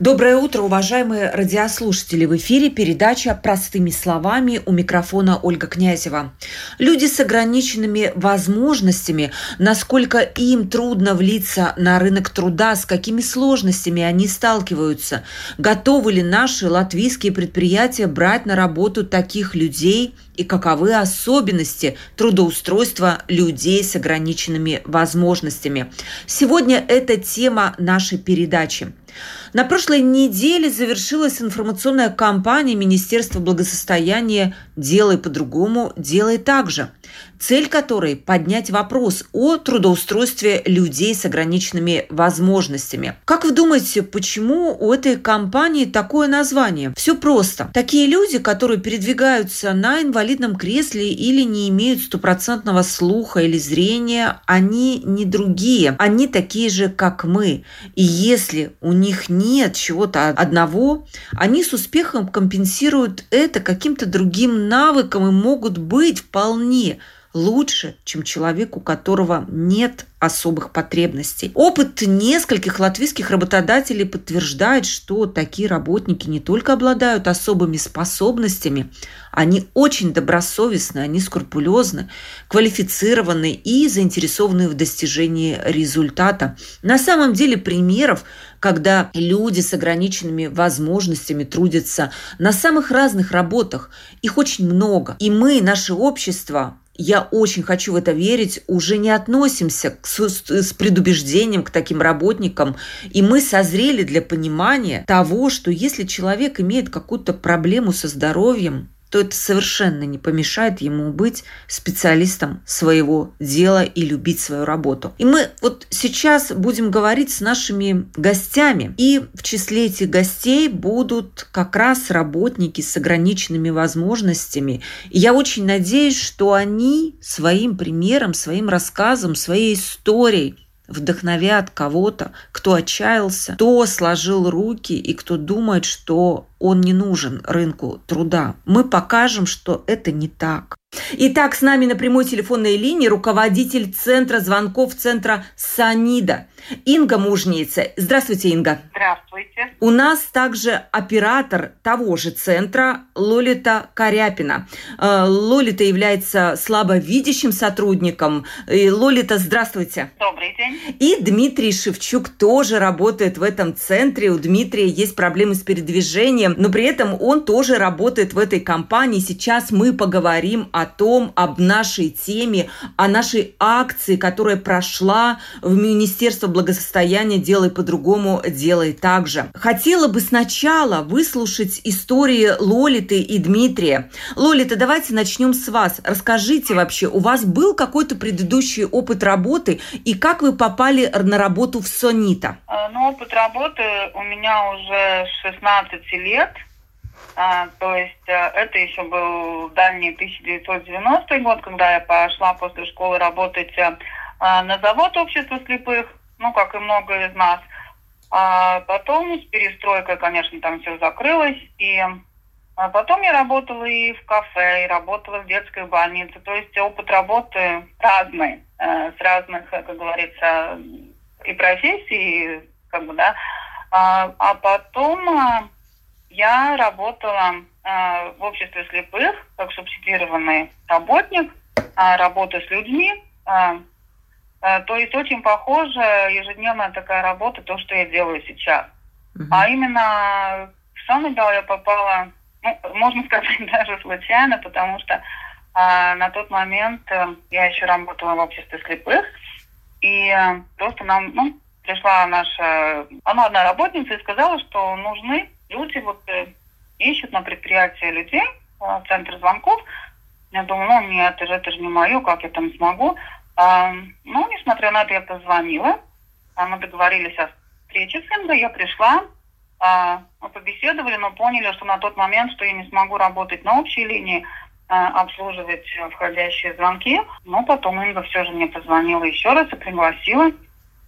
Доброе утро, уважаемые радиослушатели! В эфире передача «Простыми словами» у микрофона Ольга Князева. Люди с ограниченными возможностями, насколько им трудно влиться на рынок труда, с какими сложностями они сталкиваются, готовы ли наши латвийские предприятия брать на работу таких людей и каковы особенности трудоустройства людей с ограниченными возможностями. Сегодня это тема нашей передачи. На прошлой неделе завершилась информационная кампания Министерства благосостояния «Делай по-другому, делай так же», цель которой – поднять вопрос о трудоустройстве людей с ограниченными возможностями. Как вы думаете, почему у этой компании такое название? Все просто. Такие люди, которые передвигаются на инвалидном кресле или не имеют стопроцентного слуха или зрения, они не другие. Они такие же, как мы. И если у них нет чего-то одного, они с успехом компенсируют это каким-то другим навыком и могут быть вполне лучше, чем человек, у которого нет особых потребностей. Опыт нескольких латвийских работодателей подтверждает, что такие работники не только обладают особыми способностями, они очень добросовестны, они скрупулезны, квалифицированы и заинтересованы в достижении результата. На самом деле примеров, когда люди с ограниченными возможностями трудятся на самых разных работах, их очень много. И мы, наше общество, я очень хочу в это верить, уже не относимся к, с, с предубеждением к таким работникам. И мы созрели для понимания того, что если человек имеет какую-то проблему со здоровьем, то это совершенно не помешает ему быть специалистом своего дела и любить свою работу. И мы вот сейчас будем говорить с нашими гостями. И в числе этих гостей будут как раз работники с ограниченными возможностями. И я очень надеюсь, что они своим примером, своим рассказом, своей историей вдохновят кого-то, кто отчаялся, кто сложил руки и кто думает, что он не нужен рынку труда. Мы покажем, что это не так. Итак, с нами на прямой телефонной линии руководитель центра звонков центра «Санида» Инга Мужница. Здравствуйте, Инга. Здравствуйте. У нас также оператор того же центра Лолита Коряпина. Э, Лолита является слабовидящим сотрудником. Лолита, здравствуйте. Добрый день. И Дмитрий Шевчук тоже работает в этом центре. У Дмитрия есть проблемы с передвижением, но при этом он тоже работает в этой компании. Сейчас мы поговорим о том, об нашей теме, о нашей акции, которая прошла в Министерство благосостояния «Делай по-другому, делай так же». Хотела бы сначала выслушать истории Лолиты и Дмитрия. Лолита, давайте начнем с вас. Расскажите вообще, у вас был какой-то предыдущий опыт работы и как вы попали на работу в Сонита? Э, ну, опыт работы у меня уже 16 лет – а, то есть э, это еще был дальний 1990 год, когда я пошла после школы работать э, на завод общества слепых, ну, как и много из нас. А потом с перестройкой, конечно, там все закрылось. И а потом я работала и в кафе, и работала в детской больнице. То есть опыт работы разный, э, с разных, как говорится, и профессий, как бы, да. А, а потом я работала э, в обществе слепых как субсидированный работник, э, работа с людьми. Э, э, то есть очень похоже ежедневная такая работа, то, что я делаю сейчас. Uh-huh. А именно в Саннебал я попала, ну, можно сказать, даже случайно, потому что э, на тот момент э, я еще работала в обществе слепых, и э, просто нам, ну, пришла наша, она одна работница и сказала, что нужны люди вот э, ищут на предприятии людей, э, центр звонков. Я думаю, ну нет, это же, это же не мое, как я там смогу. А, ну, несмотря на это, я позвонила. А мы договорились о встрече с Ингой, я пришла. А, мы побеседовали, но поняли, что на тот момент, что я не смогу работать на общей линии, а, обслуживать входящие звонки. Но потом Инга все же мне позвонила еще раз и пригласила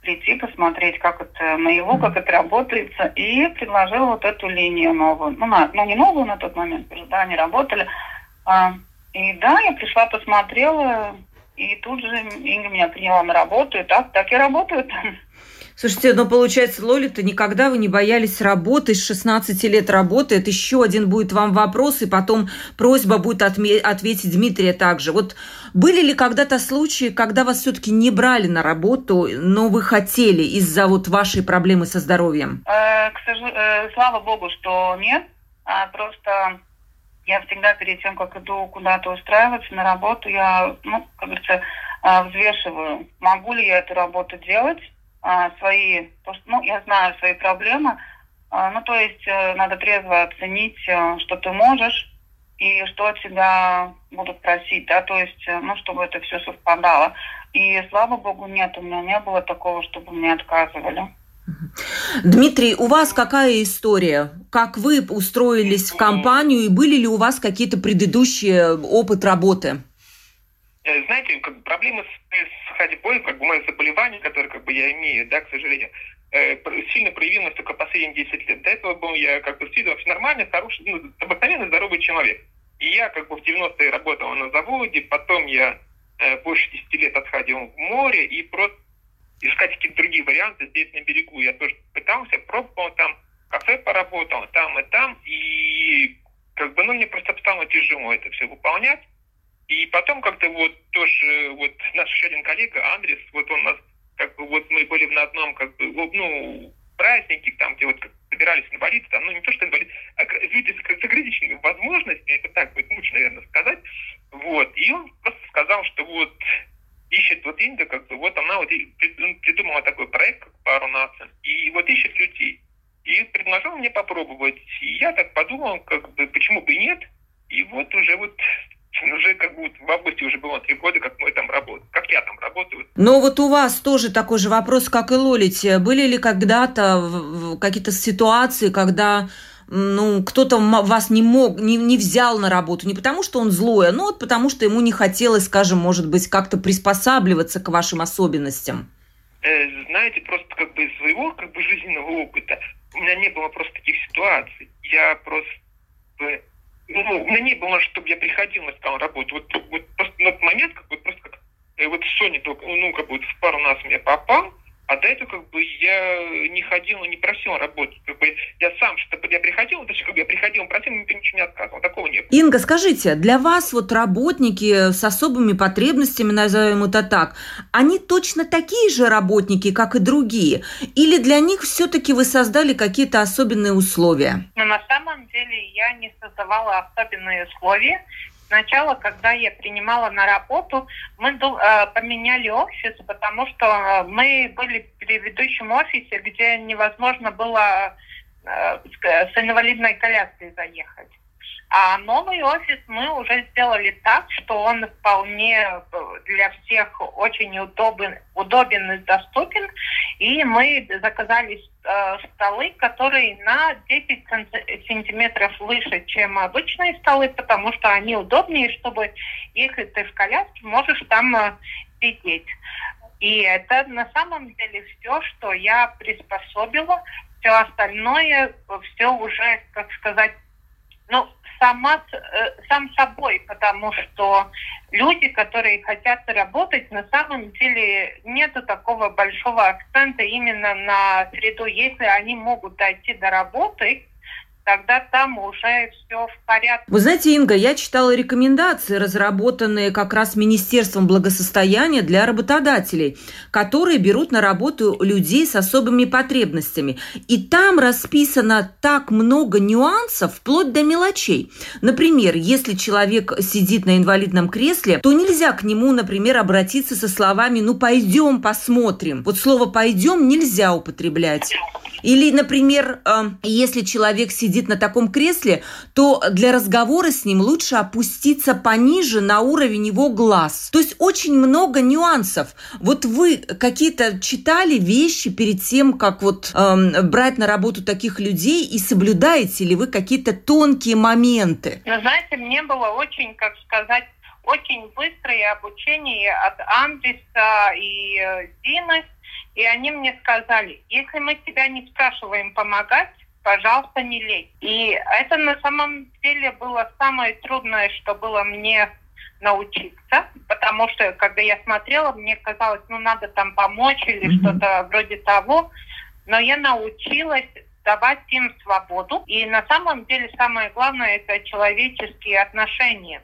прийти, посмотреть, как это на его, как это работает, и предложил вот эту линию новую. Ну, на, ну не новую на тот момент, уже, да, они работали. А, и да, я пришла, посмотрела, и тут же Инга меня приняла на работу, и так, так и работают. Слушайте, ну получается, Лолита, никогда вы не боялись работы, с 16 лет работы, это еще один будет вам вопрос, и потом просьба будет отме- ответить Дмитрия также. Вот были ли когда-то случаи, когда вас все-таки не брали на работу, но вы хотели из-за вот вашей проблемы со здоровьем? Э, к сожалению, э, слава богу, что нет. А просто я всегда перед тем, как иду куда-то устраиваться на работу, я, ну, как говорится, э, взвешиваю, могу ли я эту работу делать, а, свои, то, что, ну, я знаю свои проблемы, а, ну, то есть э, надо трезво оценить, э, что ты можешь и что тебя будут просить, да, то есть, э, ну, чтобы это все совпадало. И, слава богу, нет, у меня не было такого, чтобы мне отказывали. Дмитрий, у вас какая история? Как вы устроились в компанию и были ли у вас какие-то предыдущие опыт работы? Знаете, как проблемы с, с ходьбой, как бы мое заболевание, которое как бы я имею, да, к сожалению, э, сильно проявилось только последние 10 лет. До этого был я как бы виду вообще нормальный, хороший, ну, обыкновенный здоровый человек. И я как бы в 90-е работал на заводе, потом я э, больше 10 лет отходил в море и просто искать какие-то другие варианты здесь на берегу. Я тоже пытался, пробовал там, кафе поработал, там и там, и как бы, ну, мне просто стало тяжело это все выполнять. И потом как-то вот тоже вот наш еще один коллега Андрес, вот он нас как бы вот мы были на одном как бы ну празднике, там где вот собирались инвалиды, там, ну не то что инвалиды, а люди с, с ограниченными возможностями, это так будет лучше, наверное, сказать. Вот. И он просто сказал, что вот ищет вот Инга, как бы, вот она вот придумала такой проект, как пару наций, и вот ищет людей. И предложил мне попробовать. И я так подумал, как бы, почему бы и нет. И вот уже вот уже как бы в августе уже было три года, как мы там работаем, как я там работаю. Но вот у вас тоже такой же вопрос, как и Лолите. Были ли когда-то какие-то ситуации, когда ну, кто-то вас не мог, не, не взял на работу, не потому что он злой, а ну вот потому что ему не хотелось, скажем, может быть, как-то приспосабливаться к вашим особенностям? Э, знаете, просто как бы из своего как бы жизненного опыта у меня не было просто таких ситуаций. Я просто ну, у меня не было, чтобы я приходил на сказал работу. Вот, вот просто на этот момент, как бы, просто как вот Соня ну, как бы в пару нас меня попал, а до этого как бы я не ходил, не просил работать. Как бы я сам, чтобы я приходил, то есть как бы я приходил, просил, никто ничего не отказывал. Такого не было. Инга, скажите, для вас вот работники с особыми потребностями, назовем это так, они точно такие же работники, как и другие? Или для них все-таки вы создали какие-то особенные условия? Ну, на самом деле я не создавала особенные условия. Сначала, когда я принимала на работу, мы э, поменяли офис, потому что э, мы были в предыдущем офисе, где невозможно было э, с инвалидной коляской заехать. А новый офис мы уже сделали так, что он вполне для всех очень удобен, удобен и доступен. И мы заказали столы, которые на 10 сантиметров выше, чем обычные столы, потому что они удобнее, чтобы ехать ты в коляске, можешь там э, сидеть. И это на самом деле все, что я приспособила. Все остальное, все уже, как сказать, ну, сама, э, сам собой, потому что люди, которые хотят работать, на самом деле нету такого большого акцента именно на среду. Если они могут дойти до работы, тогда там уже все в порядке. Вы знаете, Инга, я читала рекомендации, разработанные как раз Министерством благосостояния для работодателей, которые берут на работу людей с особыми потребностями. И там расписано так много нюансов, вплоть до мелочей. Например, если человек сидит на инвалидном кресле, то нельзя к нему, например, обратиться со словами «ну пойдем посмотрим». Вот слово «пойдем» нельзя употреблять. Или, например, э, если человек сидит на таком кресле, то для разговора с ним лучше опуститься пониже на уровень его глаз. То есть очень много нюансов. Вот вы какие-то читали вещи перед тем, как вот э, брать на работу таких людей, и соблюдаете ли вы какие-то тонкие моменты? Ну, знаете, мне было очень, как сказать, очень быстрое обучение от Андреса и э, Дины. И они мне сказали, если мы тебя не спрашиваем помогать, пожалуйста, не лей. И это на самом деле было самое трудное, что было мне научиться, потому что когда я смотрела, мне казалось, ну надо там помочь или mm-hmm. что-то вроде того, но я научилась давать им свободу. И на самом деле самое главное это человеческие отношения,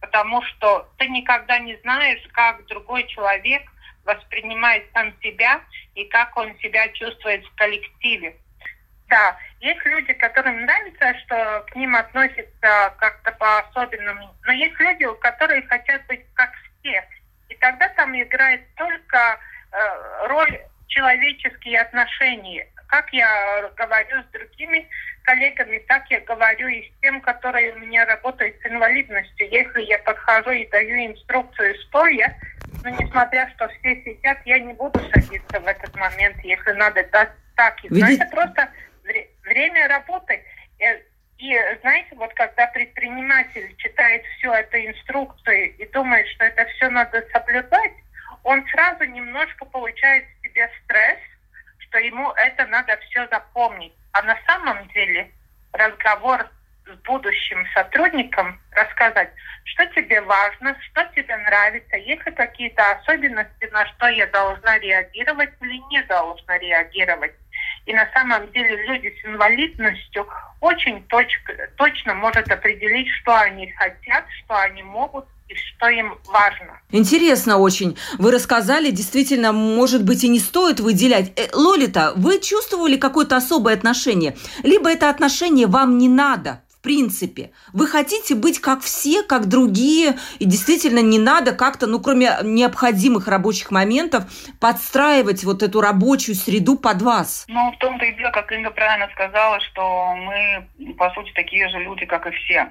потому что ты никогда не знаешь, как другой человек воспринимает сам себя и как он себя чувствует в коллективе. Да, есть люди, которым нравится, что к ним относятся как-то по-особенному, но есть люди, которые хотят быть как все. И тогда там играет только э, роль человеческие отношения. Как я говорю с другими коллегами, так я говорю и с тем, которые у меня работают с инвалидностью. Если я подхожу и даю инструкцию стоя, но несмотря что все сидят, я не буду садиться в этот момент, если надо дать так. Видите? это просто время работы. Э, и знаете, вот когда предприниматель читает все это инструкции и думает, что это все надо соблюдать, он сразу немножко получает в себе стресс, что ему это надо все запомнить. А на самом деле разговор с будущим сотрудником рассказать, что тебе важно, что тебе нравится, есть ли какие-то особенности, на что я должна реагировать или не должна реагировать. И на самом деле люди с инвалидностью очень точно, точно могут определить, что они хотят, что они могут и что им важно. Интересно очень. Вы рассказали, действительно, может быть, и не стоит выделять. Э, Лолита, вы чувствовали какое-то особое отношение? Либо это отношение вам не надо? В принципе. Вы хотите быть как все, как другие, и действительно не надо как-то, ну, кроме необходимых рабочих моментов, подстраивать вот эту рабочую среду под вас. Ну, в том-то и дело, как Инга правильно сказала, что мы, по сути, такие же люди, как и все.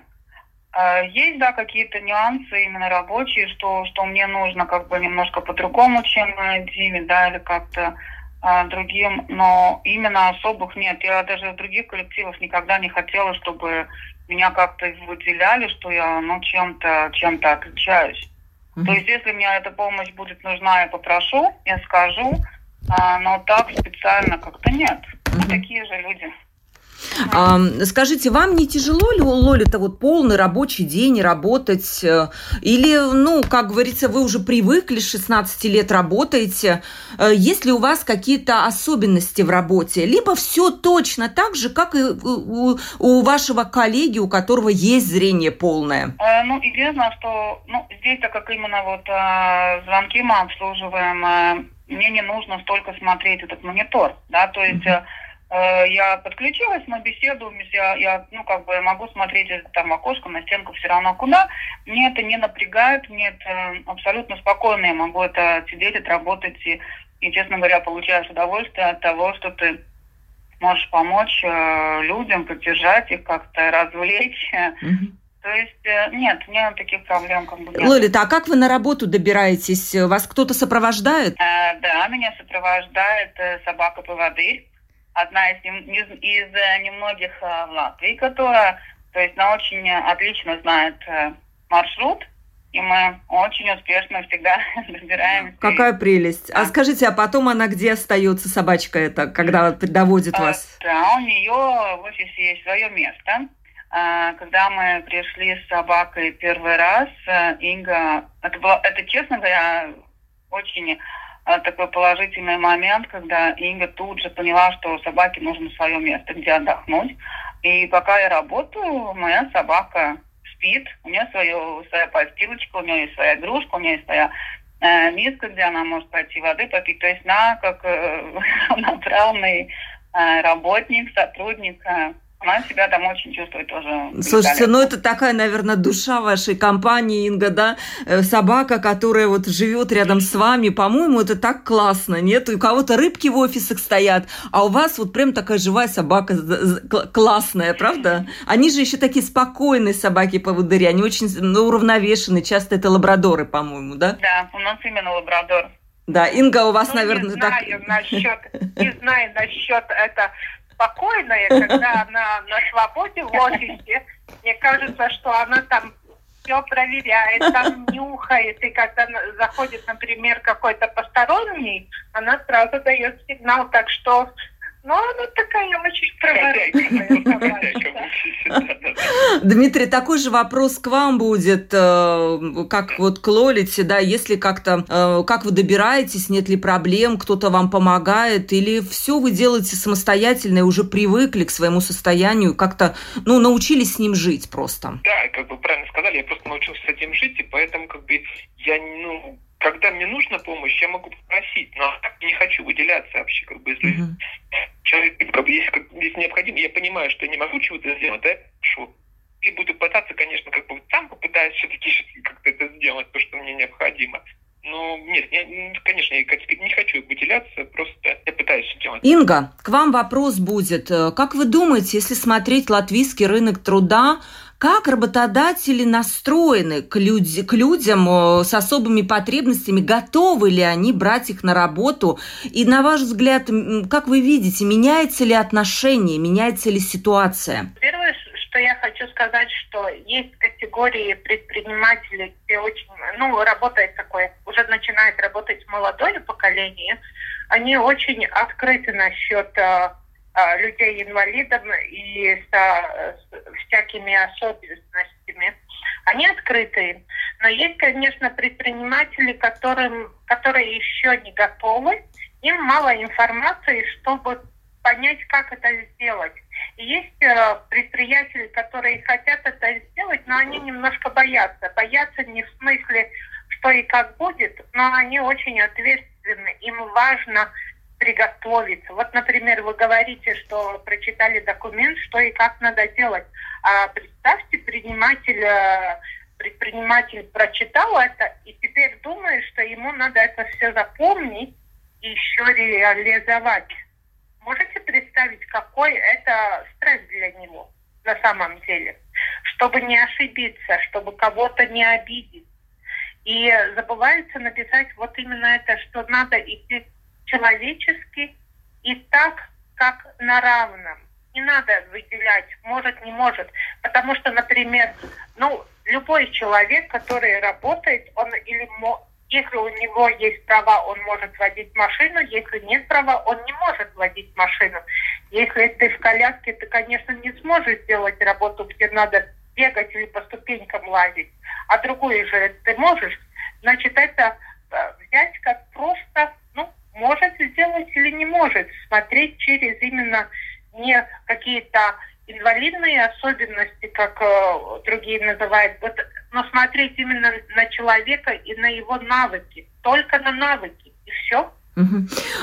А, есть, да, какие-то нюансы именно рабочие, что, что мне нужно как бы немножко по-другому, чем Диме, да, или как-то другим, но именно особых нет. Я даже в других коллективах никогда не хотела, чтобы меня как-то выделяли, что я ну, чем-то чем отличаюсь. Mm-hmm. То есть, если мне эта помощь будет нужна, я попрошу, я скажу, а, но так специально как-то нет. Mm-hmm. Мы такие же люди. А, скажите, вам не тяжело ли, Лоли-то, вот полный рабочий день работать? Э, или, ну, как говорится, вы уже привыкли, 16 лет работаете? Э, есть ли у вас какие-то особенности в работе? Либо все точно так же, как и у, у вашего коллеги, у которого есть зрение полное? Э, ну, известно, что ну, здесь, так как именно вот звонки мы обслуживаем, мне не нужно столько смотреть этот монитор, да, то есть... Mm-hmm я подключилась, мы беседуем, я, я, ну, как бы могу смотреть там окошко на стенку все равно куда. Мне это не напрягает, мне это абсолютно спокойно, я могу это сидеть, отработать и, и честно говоря, получаешь удовольствие от того, что ты можешь помочь э, людям, поддержать их, как-то развлечь. Mm-hmm. То есть э, нет, нет таких проблем как бы нет. Лолита, а как вы на работу добираетесь? Вас кто-то сопровождает? Э, да, меня сопровождает э, собака-поводырь одна из, из, из э, немногих э, в Латвии, которая, то есть, она очень отлично знает э, маршрут, и мы очень успешно всегда добираемся. Какая прелесть. А скажите, а потом она где остается, собачка эта, когда доводит вас? Да, у нее в офисе есть свое место. Когда мы пришли с собакой первый раз, Инга, это было, это, честно говоря, очень такой положительный момент, когда Инга тут же поняла, что собаке нужно свое место, где отдохнуть. И пока я работаю, моя собака спит, у нее свое, своя подстилочка, у нее есть своя игрушка, у нее есть своя э, миска, где она может пойти воды попить. То есть она как э, равноправный э, работник, сотрудник э, она себя там очень чувствует тоже. Слушайте, ну это такая, наверное, душа вашей компании, Инга, да? Э, собака, которая вот живет рядом с вами, по-моему, это так классно, нет? У кого-то рыбки в офисах стоят, а у вас вот прям такая живая собака классная, правда? Они же еще такие спокойные собаки-поводыри, они очень ну, уравновешенные, часто это лабрадоры, по-моему, да? Да, у нас именно лабрадор. Да, Инга, у вас, ну, наверное, не знаю так... насчет, не знаю насчет это спокойная, когда она на свободе в офисе. Мне кажется, что она там все проверяет, там нюхает, и когда заходит, например, какой-то посторонний, она сразу дает сигнал, так что ну, она такая очень проворачивая. Дмитрий, такой же вопрос к вам будет, э, как вот к Лолите, да, если как-то, э, как вы добираетесь, нет ли проблем, кто-то вам помогает, или все вы делаете самостоятельно и уже привыкли к своему состоянию, как-то, ну, научились с ним жить просто? Да, как бы правильно сказали, я просто научился с этим жить, и поэтому как бы я, ну, когда мне нужна помощь, я могу попросить, но не хочу выделяться вообще, как бы, если uh-huh. человек, как бы, если, как, если необходимо, я понимаю, что я не могу чего-то сделать, да, прошу. И буду пытаться, конечно, как бы сам попытаюсь все-таки как-то это сделать, то, что мне необходимо. Ну, нет, я, конечно, я не хочу выделяться, просто я пытаюсь сделать. Инга, к вам вопрос будет. Э, как вы думаете, если смотреть латвийский рынок труда, как работодатели настроены к, люди, к людям э, с особыми потребностями? Готовы ли они брать их на работу? И на ваш взгляд, как вы видите, меняется ли отношение, меняется ли ситуация? Первое, что я хочу сказать, что есть категории предпринимателей, где очень, ну, работает такое, уже начинает работать молодое поколение, они очень открыты насчет э, людей инвалидов и со, с всякими особенностями. Они открытые. Но есть, конечно, предприниматели, которым, которые еще не готовы. Им мало информации, чтобы понять, как это сделать. И есть э, предприятия, которые хотят это сделать, но они немножко боятся. Боятся не в смысле, что и как будет, но они очень ответственны. Им важно приготовиться. Вот, например, вы говорите, что прочитали документ, что и как надо делать. А представьте, предприниматель, э, предприниматель прочитал это и теперь думает, что ему надо это все запомнить и еще реализовать. Можете представить, какой это стресс для него на самом деле? Чтобы не ошибиться, чтобы кого-то не обидеть. И забывается написать вот именно это, что надо идти человечески и так, как на равном. Не надо выделять, может, не может. Потому что, например, ну, любой человек, который работает, он или если у него есть права, он может водить машину, если нет права, он не может водить машину. Если ты в коляске, ты, конечно, не сможешь сделать работу, где надо бегать или по ступенькам лазить, а другую же ты можешь, значит, это э, взять как просто может сделать или не может, смотреть через именно не какие-то инвалидные особенности, как э, другие называют, вот, но смотреть именно на человека и на его навыки, только на навыки, и все.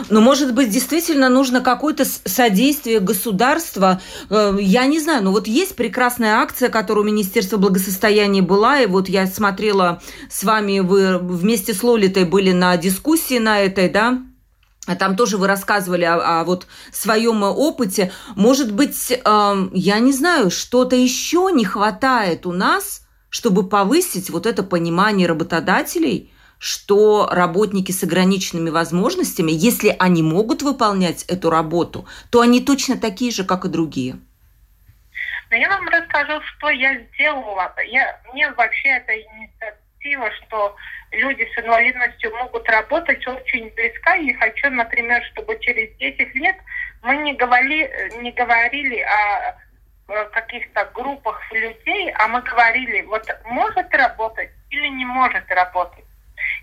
Ну, может быть, действительно нужно какое-то содействие государства. Э, я не знаю, но вот есть прекрасная акция, которая у Министерства благосостояния была, и вот я смотрела с вами, вы вместе с Лолитой были на дискуссии на этой, да? А там тоже вы рассказывали о, о вот своем опыте. Может быть, э, я не знаю, что-то еще не хватает у нас, чтобы повысить вот это понимание работодателей, что работники с ограниченными возможностями, если они могут выполнять эту работу, то они точно такие же, как и другие. Но я вам расскажу, что я сделала. Я, мне вообще эта инициатива, что люди с инвалидностью могут работать очень близко. И хочу, например, чтобы через 10 лет мы не говорили, не говорили о каких-то группах людей, а мы говорили, вот может работать или не может работать.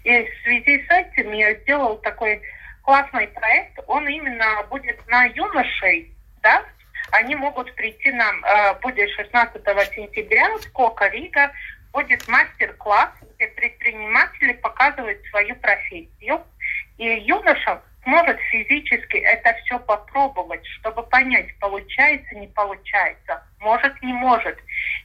И в связи с этим я сделал такой классный проект. Он именно будет на юношей, да, они могут прийти нам, э, будет 16 сентября, Скока Рига, будет мастер-класс, где предприниматели показывают свою профессию, и юноша сможет физически это все попробовать, чтобы понять, получается, не получается, может, не может.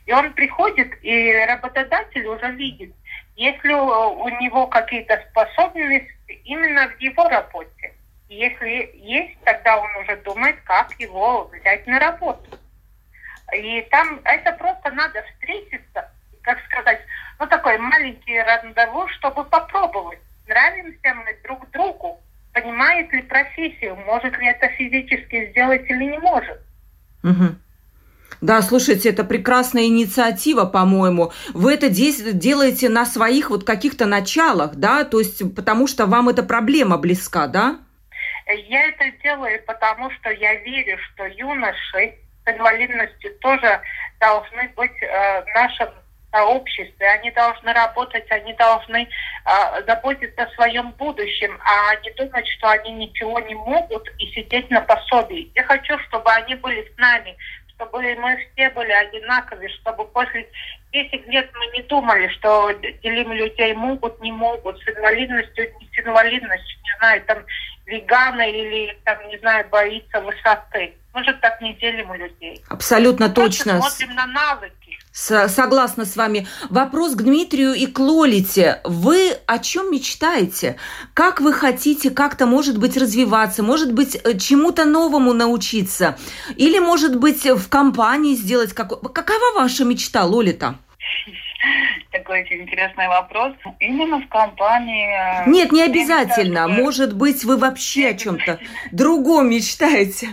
И он приходит, и работодатель уже видит, если у него какие-то способности именно в его работе. Если есть, тогда он уже думает, как его взять на работу. И там это просто надо встретиться как сказать, ну такой маленький рандеву, чтобы попробовать, нравимся мы друг другу, понимает ли профессию, может ли это физически сделать или не может. Угу. Да, слушайте, это прекрасная инициатива, по-моему. Вы это делаете на своих вот каких-то началах, да, то есть потому что вам эта проблема близка, да? Я это делаю, потому что я верю, что юноши с инвалидностью тоже должны быть э, в нашем сообществе, они должны работать, они должны э, заботиться о своем будущем, а не думать, что они ничего не могут и сидеть на пособии. Я хочу, чтобы они были с нами, чтобы мы все были одинаковые, чтобы после 10 лет мы не думали, что делим людей могут, не могут, с инвалидностью, не с инвалидностью, не знаю, там веганы или, там, не знаю, боится высоты. Мы же так не делим людей. Абсолютно мы точно. смотрим на навыки. Согласна с вами. Вопрос к Дмитрию и к Лолите. Вы о чем мечтаете? Как вы хотите как-то, может быть, развиваться? Может быть, э, чему-то новому научиться? Или, может быть, в компании сделать... Как... Какова ваша мечта, Лолита? Такой очень интересный вопрос. Именно в компании... Э, Нет, не обязательно. Может быть, вы вообще о чем-то другом мечтаете.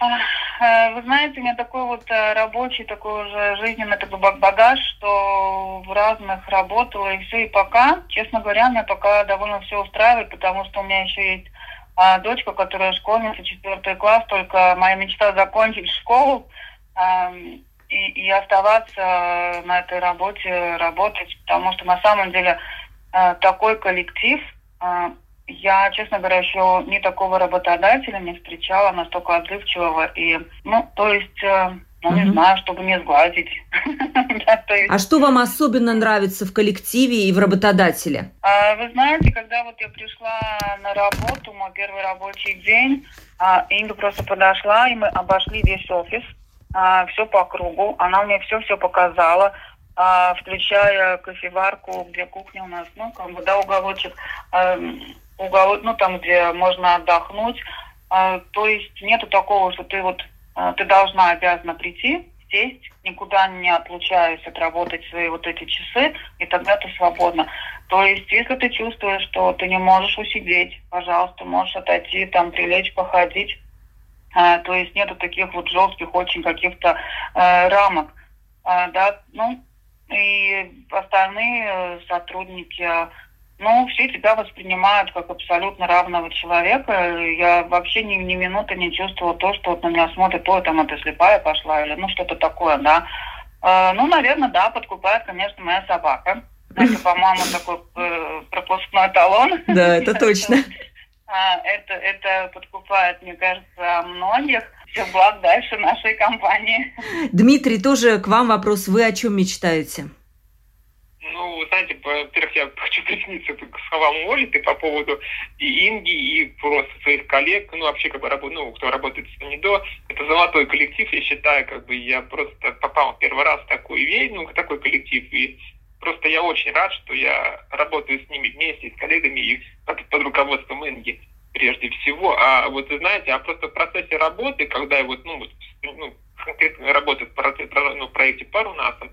Э, вы знаете, у меня такой вот э, рабочий, такой уже жизненный такой багаж, что в разных работала и все, и пока, честно говоря, меня пока довольно все устраивает, потому что у меня еще есть а, дочка, которая школьница, четвертый класс, только моя мечта закончить школу а, и, и оставаться на этой работе, работать, потому что на самом деле а, такой коллектив, а, я, честно говоря, еще ни такого работодателя не встречала настолько отзывчивого и, ну, то есть, э, ну, не знаю, чтобы не сгладить. А что вам особенно нравится в коллективе и в работодателе? А, вы знаете, когда вот я пришла на работу, мой первый рабочий день, а, Инга просто подошла, и мы обошли весь офис, а, все по кругу. Она мне все-все показала, включая кофеварку, где кухня у нас, ну, как бы, да, уголочек, эм, угол, ну там, где можно отдохнуть. А, то есть нету такого, что ты вот а, ты должна обязана прийти, сесть, никуда не отлучаясь, отработать свои вот эти часы, и тогда ты свободна. То есть, если ты чувствуешь, что ты не можешь усидеть, пожалуйста, можешь отойти, там, прилечь, походить. А, то есть нету таких вот жестких очень каких-то э, рамок. А, да, ну, и остальные э, сотрудники ну, все тебя воспринимают как абсолютно равного человека. Я вообще ни, ни минуты не чувствовала то, что вот на меня смотрят, ой, там это слепая пошла, или ну что-то такое, да. Э, ну, наверное, да, подкупает, конечно, моя собака. Это, по-моему, такой э, пропускной талон. Да, это точно. А, это, это подкупает, мне кажется, многих. Все благ дальше нашей компании. Дмитрий, тоже к вам вопрос. Вы о чем мечтаете? Ну, знаете, во-первых, я хочу присоединиться к словам Олиты по поводу и Инги, и просто своих коллег, ну, вообще, как бы, ну, кто работает с НИДО, это золотой коллектив, я считаю, как бы, я просто попал первый раз в такой веянь, ну, такой коллектив, и просто я очень рад, что я работаю с ними вместе, с коллегами и под, под руководством Инги прежде всего. А вот, знаете, а просто в процессе работы, когда я вот, ну, ну конкретно работаю в ну, проекте пару Э,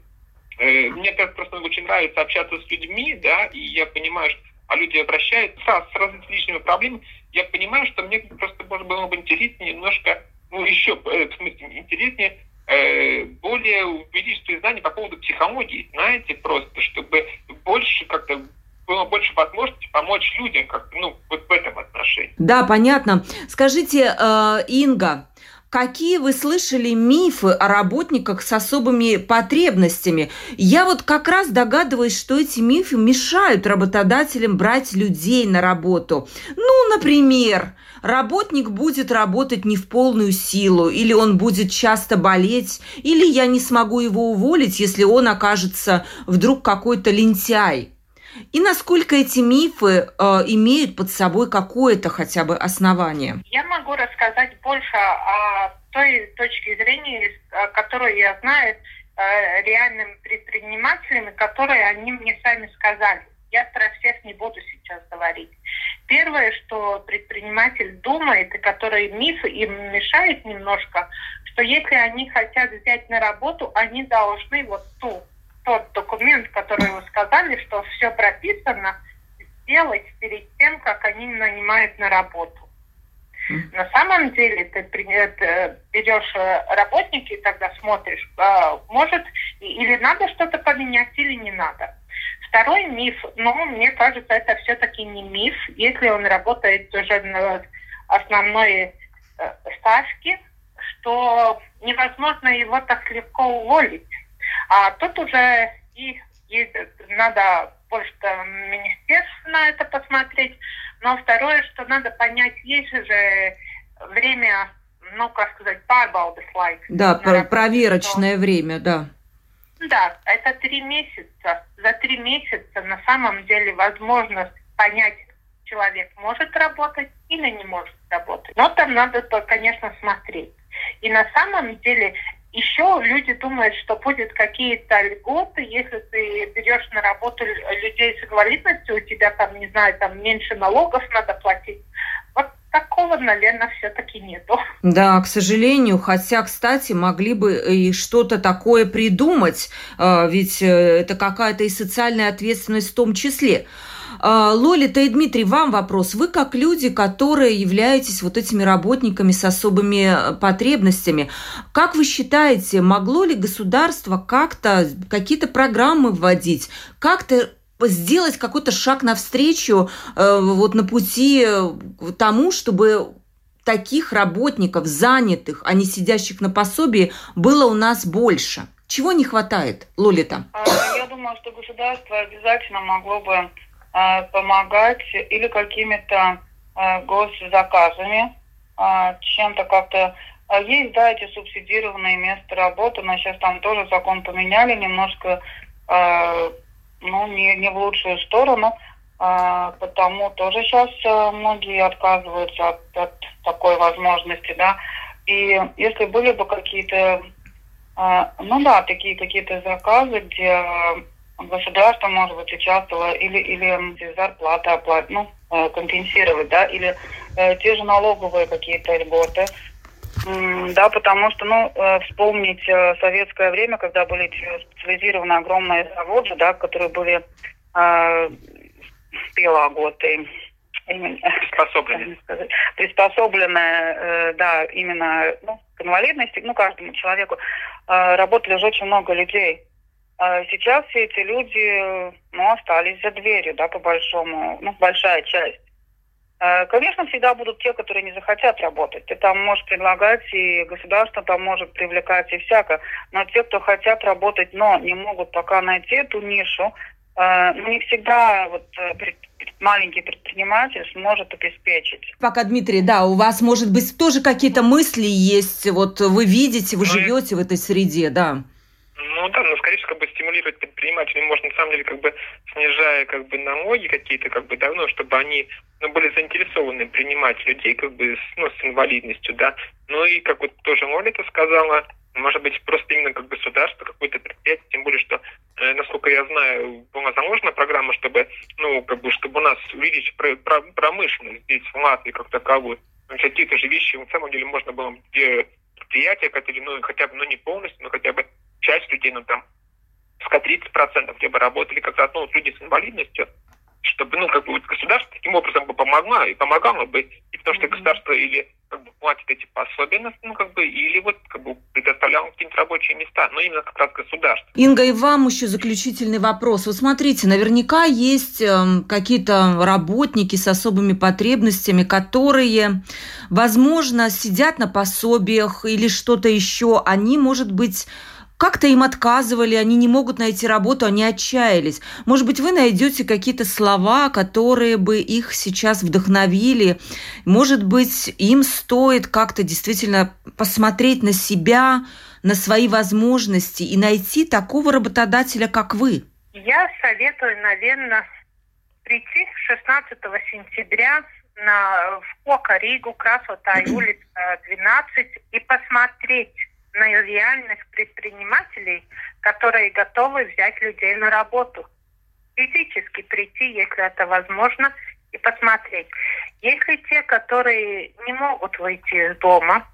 мне как просто очень нравится общаться с людьми, да, и я понимаю, что а люди обращаются с, с различными проблемами, я понимаю, что мне просто может было бы интереснее немножко, ну, еще, э, в смысле, интереснее, э, более увеличить свои знания по поводу психологии, знаете, просто, чтобы больше как-то было больше возможности помочь людям, как ну, вот в этом отношении. Да, понятно. Скажите, э, Инга, Какие вы слышали мифы о работниках с особыми потребностями? Я вот как раз догадываюсь, что эти мифы мешают работодателям брать людей на работу. Ну, например, работник будет работать не в полную силу, или он будет часто болеть, или я не смогу его уволить, если он окажется вдруг какой-то лентяй. И насколько эти мифы э, имеют под собой какое-то хотя бы основание? Я могу рассказать больше о той точке зрения, которую я знаю э, реальными предпринимателями, которые они мне сами сказали. Я про всех не буду сейчас говорить. Первое, что предприниматель думает, и который миф им мешает немножко, что если они хотят взять на работу, они должны вот ту тот документ, который вы сказали, что все прописано, сделать перед тем, как они нанимают на работу. На самом деле ты э, берешь э, работники и тогда смотришь, а, может или надо что-то поменять, или не надо. Второй миф, ну, мне кажется, это все-таки не миф, если он работает уже на основной э, ставке, что невозможно его так легко уволить. А тут уже и, и надо больше министерств на это посмотреть. Но второе, что надо понять, есть же время, ну, как сказать, pārbaudas лайк. Да, проверочное что... время, да. Да, это три месяца. За три месяца на самом деле возможность понять, человек может работать или не может работать. Но там надо, конечно, смотреть. И на самом деле еще люди думают, что будет какие-то льготы, если ты берешь на работу людей с инвалидностью, у тебя там, не знаю, там меньше налогов надо платить. Вот такого, наверное, все-таки нету. Да, к сожалению, хотя, кстати, могли бы и что-то такое придумать, а, ведь э, это какая-то и социальная ответственность в том числе. А, Лолита и Дмитрий, вам вопрос. Вы как люди, которые являетесь вот этими работниками с особыми э, потребностями, как вы считаете, могло ли государство как-то какие-то программы вводить, как-то сделать какой-то шаг навстречу э, вот на пути к тому, чтобы таких работников, занятых, а не сидящих на пособии, было у нас больше? Чего не хватает, Лолита? А, я думаю, что государство обязательно могло бы Э, помогать или какими-то э, госзаказами, э, чем-то как-то есть, да, эти субсидированные места работы, но сейчас там тоже закон поменяли немножко, ну, не, не в лучшую сторону, потому тоже сейчас многие отказываются от, от такой возможности, да. И если были бы какие-то, ну да, такие какие-то заказы, где государство, может быть, участвовало или, или зарплата оплат, ну, э, компенсировать, да, или э, те же налоговые какие-то льготы. Да, потому что, ну, э, вспомнить э, советское время, когда были специализированы огромные заводы, да, которые были э, пилоготы, приспособлены, приспособлены, э, да, именно ну, к инвалидности, ну, каждому человеку, э, работали же очень много людей. А сейчас все эти люди, ну, остались за дверью, да, по большому, ну, большая часть. А, конечно, всегда будут те, которые не захотят работать. Ты там можешь предлагать, и государство там может привлекать и всяко. Но те, кто хотят работать, но не могут пока найти эту нишу, а, ну, не всегда вот э, маленький предприниматель сможет обеспечить. Пока, Дмитрий, да, у вас, может быть, тоже какие-то мысли есть, вот вы видите, вы ну, живете в этой среде, да? Ну да, но скорее всего, как бы стимулировать предпринимателей можно на самом деле как бы снижая как бы налоги какие-то как бы давно, чтобы они ну, были заинтересованы принимать людей как бы с, ну, с инвалидностью, да. Ну и как вот тоже Лолита сказала, может быть, просто именно как государство, какое-то предприятие, тем более, что, э, насколько я знаю, была заложена программа, чтобы, ну, как бы, чтобы у нас увеличить промышленность здесь, в Латвии, как таковую. Какие-то же вещи, на самом деле, можно было где предприятия, которые, ну, хотя бы, ну, не полностью, но хотя бы часть людей, ну там, пускай 30% где бы работали как раз, ну, люди с инвалидностью, чтобы, ну, как бы государство таким образом бы помогло и помогало бы, и потому что государство или как бы платит эти пособия, ну, как бы, или вот как бы предоставляло какие-то рабочие места, но именно как раз государство. Инга, и вам еще заключительный вопрос. Вот смотрите, наверняка есть э, какие-то работники с особыми потребностями, которые, возможно, сидят на пособиях или что-то еще, они, может быть, как-то им отказывали, они не могут найти работу, они отчаялись. Может быть, вы найдете какие-то слова, которые бы их сейчас вдохновили. Может быть, им стоит как-то действительно посмотреть на себя, на свои возможности и найти такого работодателя, как вы. Я советую, наверное, прийти 16 сентября на, в Кока Ригу, Красота, улица 12 и посмотреть на реальных предпринимателей, которые готовы взять людей на работу. Физически прийти, если это возможно, и посмотреть. Если те, которые не могут выйти из дома,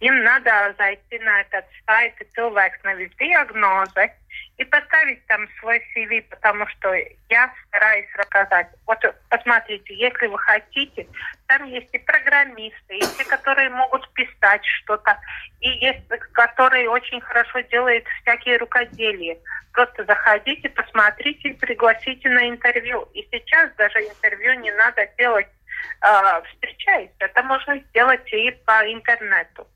им надо зайти на этот сайт «Cilvēks nevis диагнозы» и поставить там свой CV, потому что я стараюсь рассказать. Вот посмотрите, если вы хотите, там есть и программисты, есть те, которые могут писать что-то, и есть, которые очень хорошо делают всякие рукоделия. Просто заходите, посмотрите, пригласите на интервью. И сейчас даже интервью не надо делать э, встречаясь. Это можно сделать и по интернету.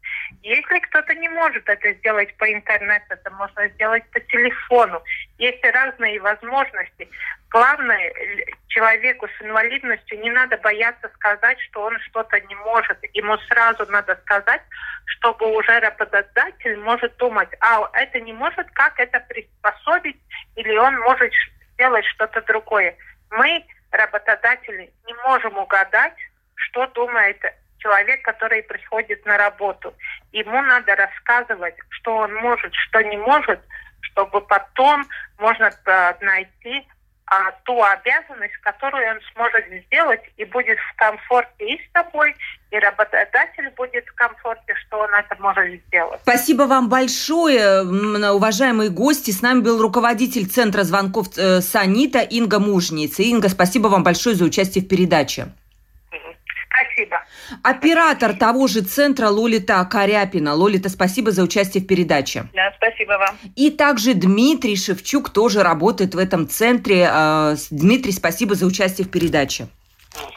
Если кто-то не может это сделать по интернету, это можно сделать по телефону. Есть разные возможности. Главное, человеку с инвалидностью не надо бояться сказать, что он что-то не может. Ему сразу надо сказать, чтобы уже работодатель может думать, а это не может, как это приспособить, или он может сделать что-то другое. Мы, работодатели, не можем угадать, что думает человек, который приходит на работу. Ему надо рассказывать, что он может, что не может, чтобы потом можно э, найти а, ту обязанность, которую он сможет сделать и будет в комфорте и с тобой, и работодатель будет в комфорте, что он это может сделать. Спасибо вам большое, уважаемые гости. С нами был руководитель Центра звонков э, Санита Инга Мужница. Инга, спасибо вам большое за участие в передаче. Спасибо. Оператор того же центра Лолита Коряпина. Лолита, спасибо за участие в передаче. Да, спасибо вам. И также Дмитрий Шевчук тоже работает в этом центре. А, Дмитрий, спасибо за участие в передаче.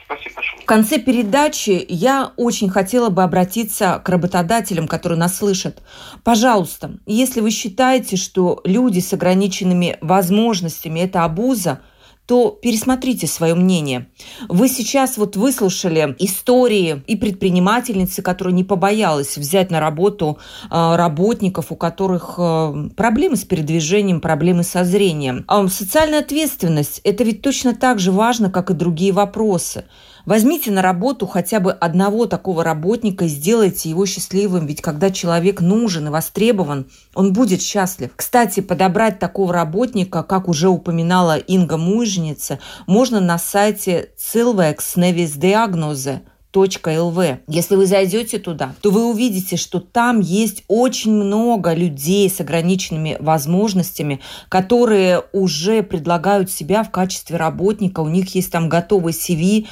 Спасибо В конце передачи я очень хотела бы обратиться к работодателям, которые нас слышат. Пожалуйста, если вы считаете, что люди с ограниченными возможностями – это абуза – то пересмотрите свое мнение. Вы сейчас вот выслушали истории и предпринимательницы, которая не побоялась взять на работу а, работников, у которых а, проблемы с передвижением, проблемы со зрением. А социальная ответственность – это ведь точно так же важно, как и другие вопросы. Возьмите на работу хотя бы одного такого работника и сделайте его счастливым, ведь когда человек нужен и востребован, он будет счастлив. Кстати, подобрать такого работника, как уже упоминала Инга Мужница, можно на сайте Cilvex Nevis Diagnose – lv. Если вы зайдете туда, то вы увидите, что там есть очень много людей с ограниченными возможностями, которые уже предлагают себя в качестве работника. У них есть там готовый CV.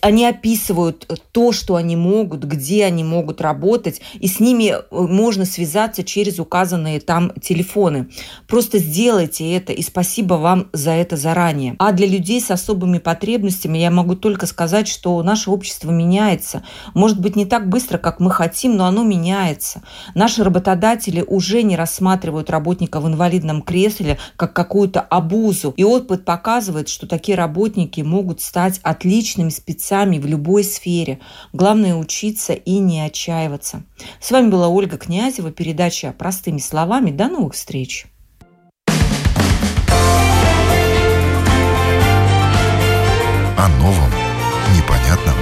Они описывают то, что они могут, где они могут работать, и с ними э, можно связаться через указанные там телефоны. Просто сделайте это, и спасибо вам за это заранее. А для людей с особыми потребностями я могу только сказать, что наше общество меняется меняется. Может быть, не так быстро, как мы хотим, но оно меняется. Наши работодатели уже не рассматривают работника в инвалидном кресле как какую-то обузу. И опыт показывает, что такие работники могут стать отличными спецами в любой сфере. Главное учиться и не отчаиваться. С вами была Ольга Князева, передача «Простыми словами». До новых встреч! О новом, непонятном,